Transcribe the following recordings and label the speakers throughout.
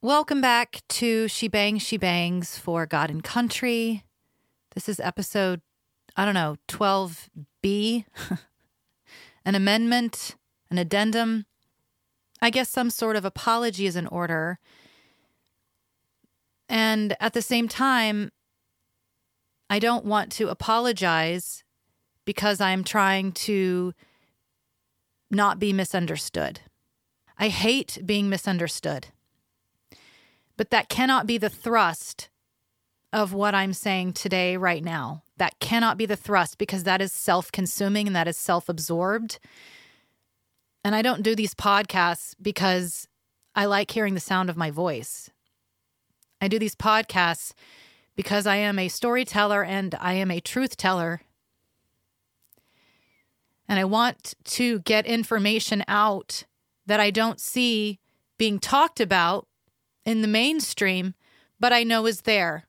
Speaker 1: Welcome back to She Bangs, She Bangs for God and Country. This is episode, I don't know, 12B, an amendment, an addendum. I guess some sort of apology is in order. And at the same time, I don't want to apologize because I'm trying to not be misunderstood. I hate being misunderstood. But that cannot be the thrust of what I'm saying today, right now. That cannot be the thrust because that is self consuming and that is self absorbed. And I don't do these podcasts because I like hearing the sound of my voice. I do these podcasts because I am a storyteller and I am a truth teller. And I want to get information out that I don't see being talked about in the mainstream, but I know is there.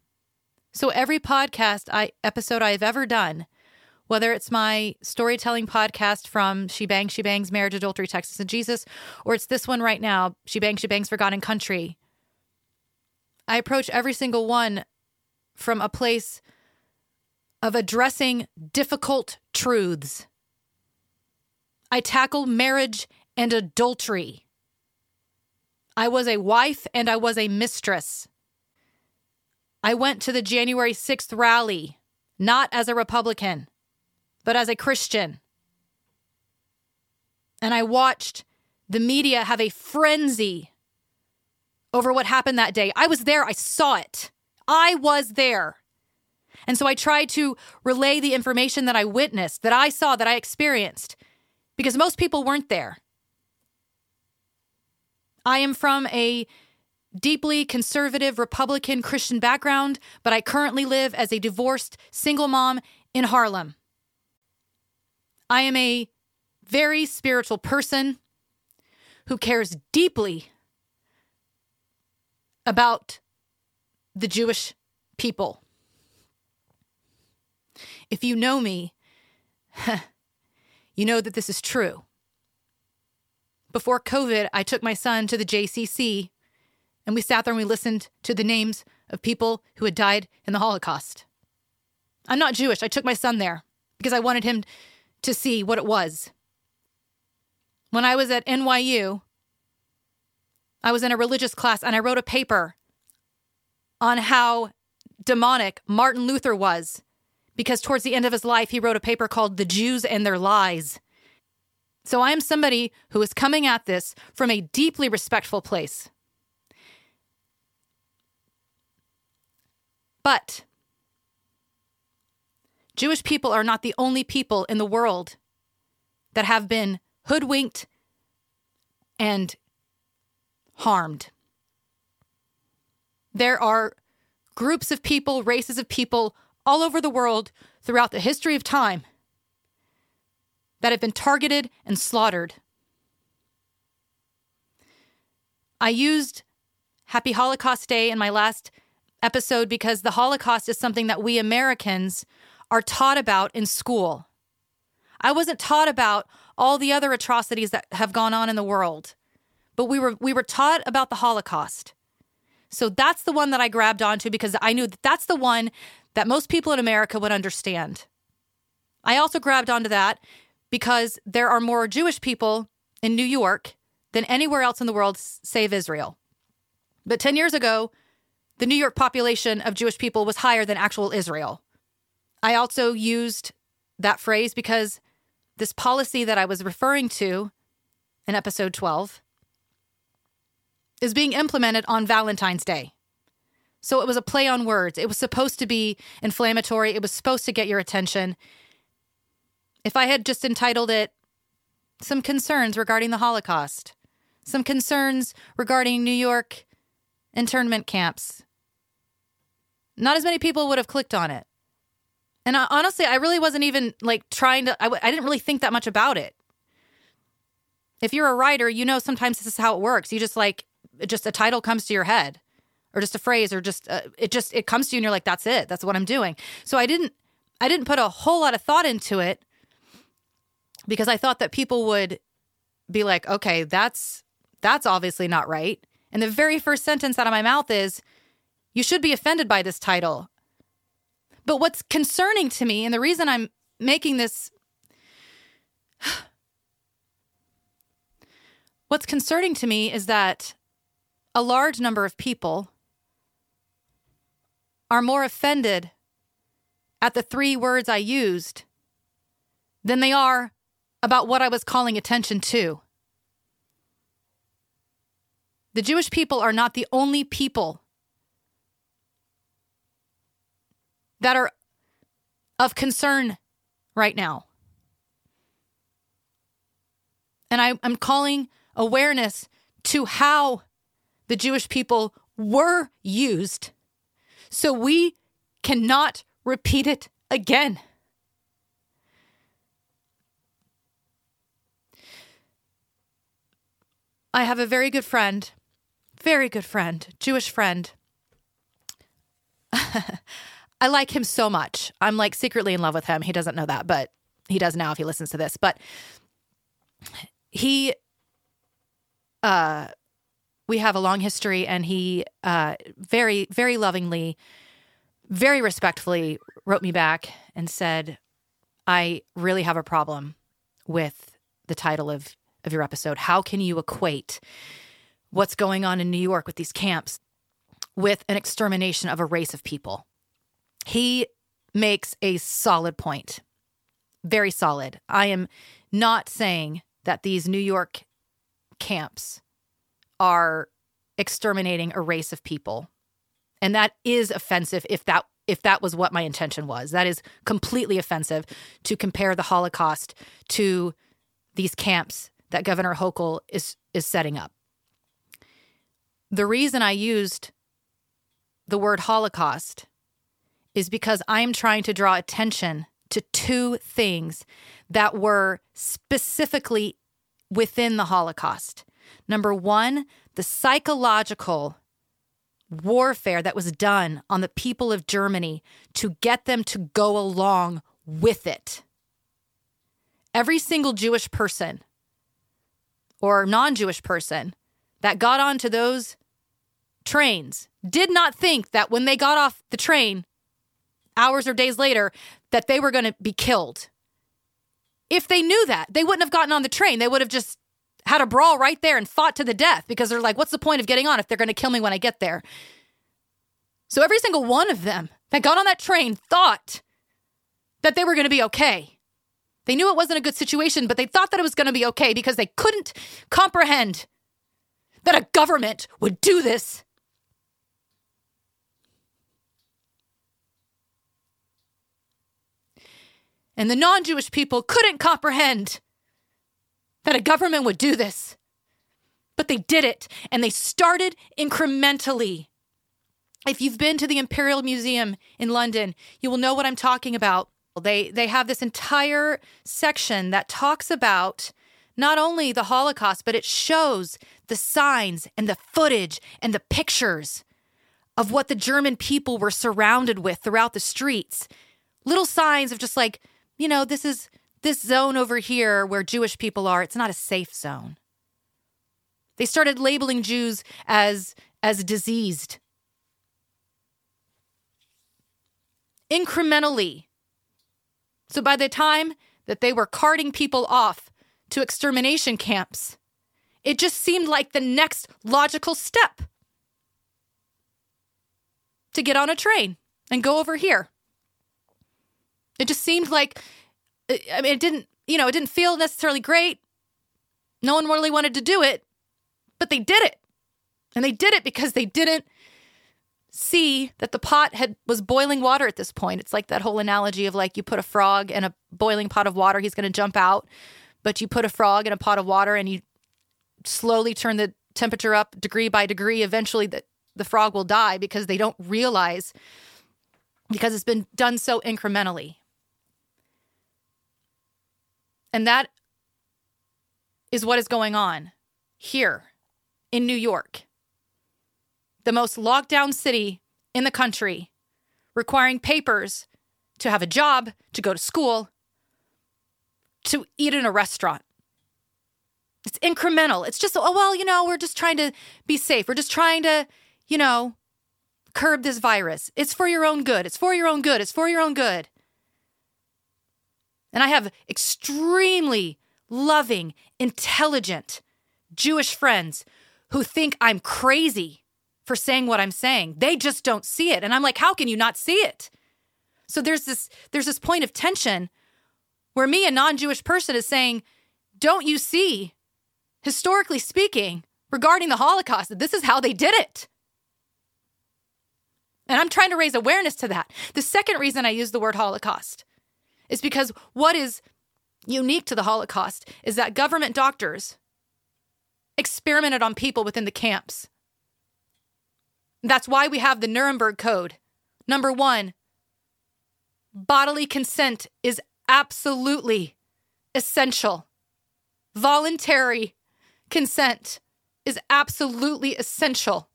Speaker 1: So every podcast I episode I've ever done, whether it's my storytelling podcast from She Bangs, She Bangs, Marriage, Adultery, Texas, and Jesus, or it's this one right now, She Bangs, She Bangs for God and Country, I approach every single one from a place of addressing difficult truths. I tackle marriage and adultery. I was a wife and I was a mistress. I went to the January 6th rally, not as a Republican, but as a Christian. And I watched the media have a frenzy over what happened that day. I was there, I saw it. I was there. And so I tried to relay the information that I witnessed, that I saw, that I experienced, because most people weren't there. I am from a deeply conservative Republican Christian background, but I currently live as a divorced single mom in Harlem. I am a very spiritual person who cares deeply about the Jewish people. If you know me, you know that this is true. Before COVID, I took my son to the JCC and we sat there and we listened to the names of people who had died in the Holocaust. I'm not Jewish. I took my son there because I wanted him to see what it was. When I was at NYU, I was in a religious class and I wrote a paper on how demonic Martin Luther was because towards the end of his life, he wrote a paper called The Jews and Their Lies. So I am somebody who is coming at this from a deeply respectful place. But Jewish people are not the only people in the world that have been hoodwinked and harmed. There are groups of people, races of people all over the world throughout the history of time that have been targeted and slaughtered. I used Happy Holocaust Day in my last episode because the Holocaust is something that we Americans are taught about in school. I wasn't taught about all the other atrocities that have gone on in the world, but we were we were taught about the Holocaust. So that's the one that I grabbed onto because I knew that that's the one that most people in America would understand. I also grabbed onto that because there are more Jewish people in New York than anywhere else in the world, save Israel. But 10 years ago, the New York population of Jewish people was higher than actual Israel. I also used that phrase because this policy that I was referring to in episode 12 is being implemented on Valentine's Day. So it was a play on words. It was supposed to be inflammatory, it was supposed to get your attention. If I had just entitled it Some Concerns Regarding the Holocaust, some concerns regarding New York internment camps, not as many people would have clicked on it. And I, honestly, I really wasn't even like trying to, I didn't really think that much about it. If you're a writer, you know sometimes this is how it works. You just like, just a title comes to your head or just a phrase or just, uh, it just, it comes to you and you're like, that's it. That's what I'm doing. So I didn't, I didn't put a whole lot of thought into it because I thought that people would be like, okay, that's that's obviously not right. And the very first sentence out of my mouth is, You should be offended by this title. But what's concerning to me, and the reason I'm making this. What's concerning to me is that a large number of people are more offended at the three words I used than they are about what I was calling attention to. The Jewish people are not the only people that are of concern right now. And I, am calling awareness to how the Jewish people were used so we cannot repeat it again. I have a very good friend, very good friend, Jewish friend. I like him so much. I'm like secretly in love with him. He doesn't know that, but he does now if he listens to this. But he uh we have a long history and he uh very very lovingly very respectfully wrote me back and said I really have a problem with the title of of your episode. How can you equate what's going on in New York with these camps with an extermination of a race of people? He makes a solid point. Very solid. I am not saying that these New York camps are exterminating a race of people. And that is offensive if that if that was what my intention was. That is completely offensive to compare the Holocaust to these camps that Governor Hochul is is setting up. The reason I used the word Holocaust is because I am trying to draw attention to two things that were specifically within the Holocaust. Number one, the psychological warfare that was done on the people of Germany to get them to go along with it. Every single Jewish person or non Jewish person that got onto those trains did not think that when they got off the train, hours or days later that they were going to be killed. If they knew that, they wouldn't have gotten on the train. They would have just had a brawl right there and fought to the death because they're like, what's the point of getting on if they're going to kill me when I get there? So every single one of them that got on that train thought that they were going to be okay. They knew it wasn't a good situation, but they thought that it was going to be okay because they couldn't comprehend that a government would do this and the non Jewish people couldn't comprehend that a government would do this. But they did it, and they started incrementally. If you've been to the Imperial Museum in London, you will know what I'm talking about. They, they have this entire section that talks about not only the Holocaust, but it shows the signs and the footage and the pictures of what the German people were surrounded with throughout the streets. Little signs of just like you know, this is this zone over here where Jewish people are, it's not a safe zone. They started labeling Jews as as diseased. Incrementally. So by the time that they were carting people off to extermination camps, it just seemed like the next logical step to get on a train and go over here. It just seemed like, uh, I mean, it didn't, you know, it didn't feel necessarily great. No one really wanted to do it, but they did it. And they did it because they didn't see that the pot had was boiling water at this point. It's like that whole analogy of like you put a frog in a boiling pot of water, he's going to jump out, but you put a frog in a pot of water and you slowly turn the temperature up degree by degree, eventually the, the frog will die because they don't realize because it's been done so incrementally. And that is what is going on here in New York, the most locked down city in the country, requiring papers to have a job, to go to school, to eat in a restaurant. It's incremental. It's just, oh, well, you know, we're just trying to be safe. We're just trying to, you know, curb this virus. It's for your own good. It's for your own good. It's for your own good. And I have extremely loving, intelligent Jewish friends who think I'm crazy for saying what I'm saying. They just don't see it. And I'm like, how can you not see it? So there's this there's this point of tension where me, a non-Jewish person, is saying, don't you see, historically speaking, regarding the Holocaust, that this is how they did it? And I'm trying to raise awareness to that. The second reason I use the word Holocaust is because what is unique to the Holocaust is that government doctors experimented on people within the camps. That's why we have the Nuremberg Code. Number one, bodily consent is absolutely essential. Voluntary consent is absolutely essential.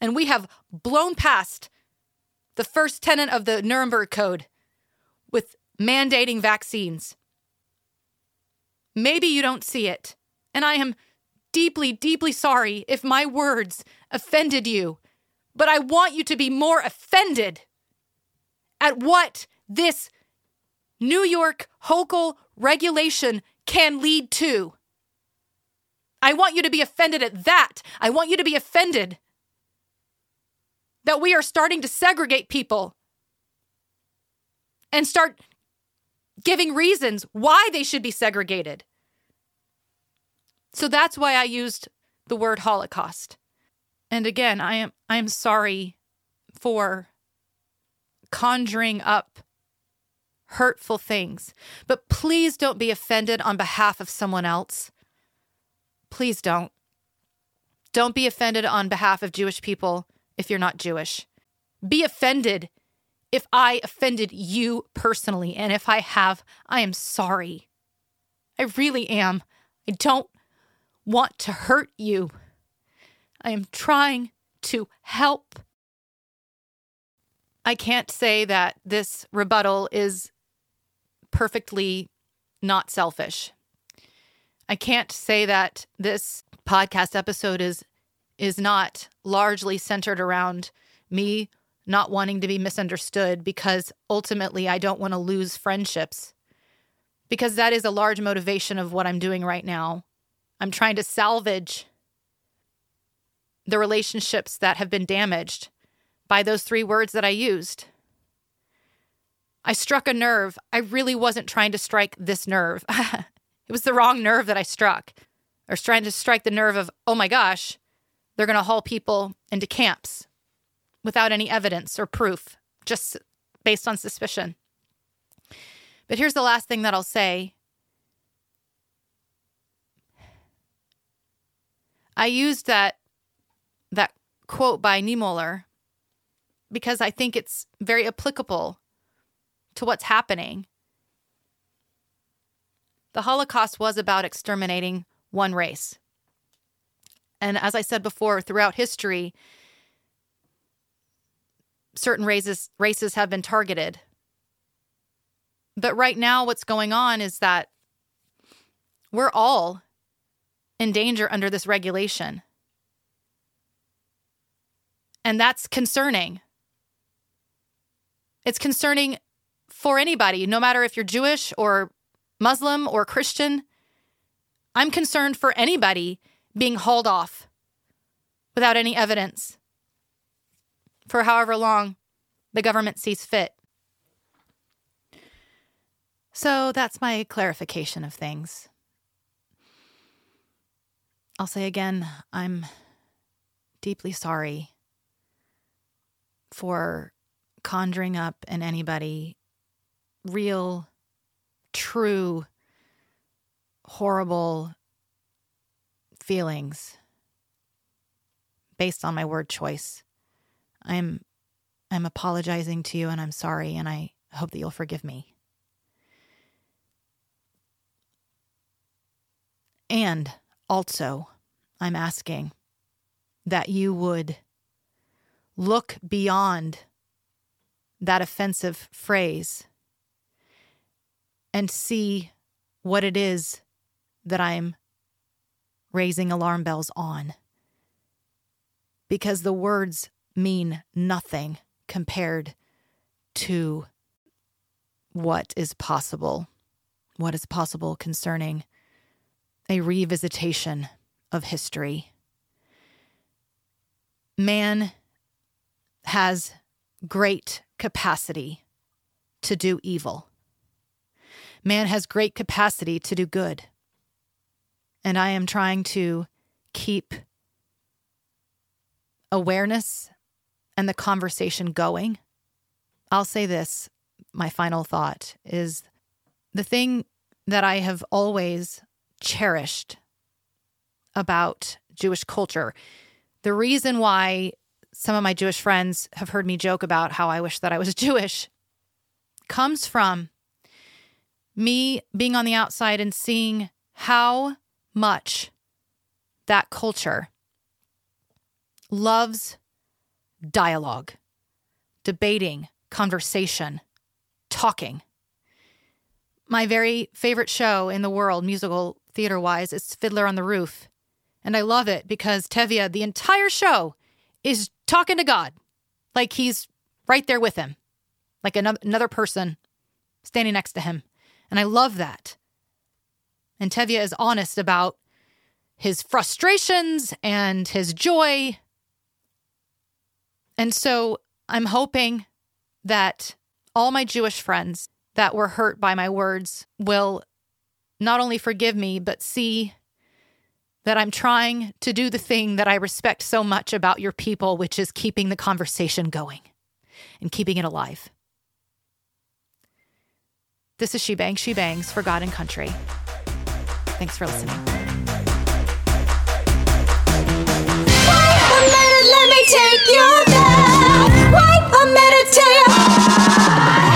Speaker 1: And we have blown past the first tenet of the Nuremberg Code with mandating vaccines. Maybe you don't see it, and I am deeply, deeply sorry if my words offended you, but I want you to be more offended at what this New York Hochul regulation can lead to. I want you to be offended at that. I want you to be offended that we are starting to segregate people and start giving reasons why they should be segregated. So that's why I used the word Holocaust. And again, I am I am sorry for conjuring up hurtful things. But please don't be offended on behalf of someone else. Please don't. Don't be offended on behalf of Jewish people if you're not Jewish. Be offended if I offended you personally. And if I have, I am sorry. I really am. I don't want to hurt you. I am trying to help. I can't say that this rebuttal is perfectly not selfish. I can't say that this podcast episode is is not largely centered around me not wanting to be misunderstood because ultimately I don't want to lose friendships. Because that is a large motivation of what I'm doing right now. I'm trying to salvage the relationships that have been damaged by those three words that I used. I struck a nerve. I really wasn't trying to strike this nerve. it was the wrong nerve that I struck. or trying to strike the nerve of, oh my gosh, they're going to haul people into camps without any evidence or proof, just based on suspicion. But here's the last thing that I'll say I used that that quote by Niemöller because I think it's very applicable to what's happening. The Holocaust was about exterminating one race. And as I said before, throughout history, certain races races have been targeted. But right now what's going on is that we're all in danger under this regulation. And that's concerning. It's concerning for anybody, no matter if you're Jewish or Muslim or Christian. I'm concerned for anybody being hauled off without any evidence for however long the government sees fit. So that's my clarification of things. I'll say again, I'm deeply sorry for conjuring up in anybody real, true, horrible feelings based on my word choice. I'm I'm apologizing to you and I'm sorry and I hope that you'll forgive me. And also, I'm asking that you would look beyond that offensive phrase and see what it is that I'm raising alarm bells on because the words mean nothing compared to what is possible, what is possible concerning a revisitation of history. Man has great capacity to do evil. Man has great capacity to do good. And I am trying to keep awareness and the conversation going. I'll say this my final thought is the thing that I have always cherished about Jewish culture. The reason why some of my Jewish friends have heard me joke about how I wish that I was Jewish comes from me being on the outside and seeing how much that culture loves dialogue, debating, conversation, talking. My very favorite show in the world, musical theater wise, is Fiddler on the Roof. And I love it because Tevye, the entire show, is talking to God. Like he's right there with him, like another, person standing next to him. And I love that. And Tevye is honest about his frustrations and his joy. And so I'm hoping that all my Jewish friends that were hurt by my words will not only forgive me, but see that I'm trying to do the thing that I respect so much about your people, which is keeping the conversation going and keeping it alive. This is She Bangs, She Bangs for God and Country. Thanks for listening. Let me take. Wait a minute you.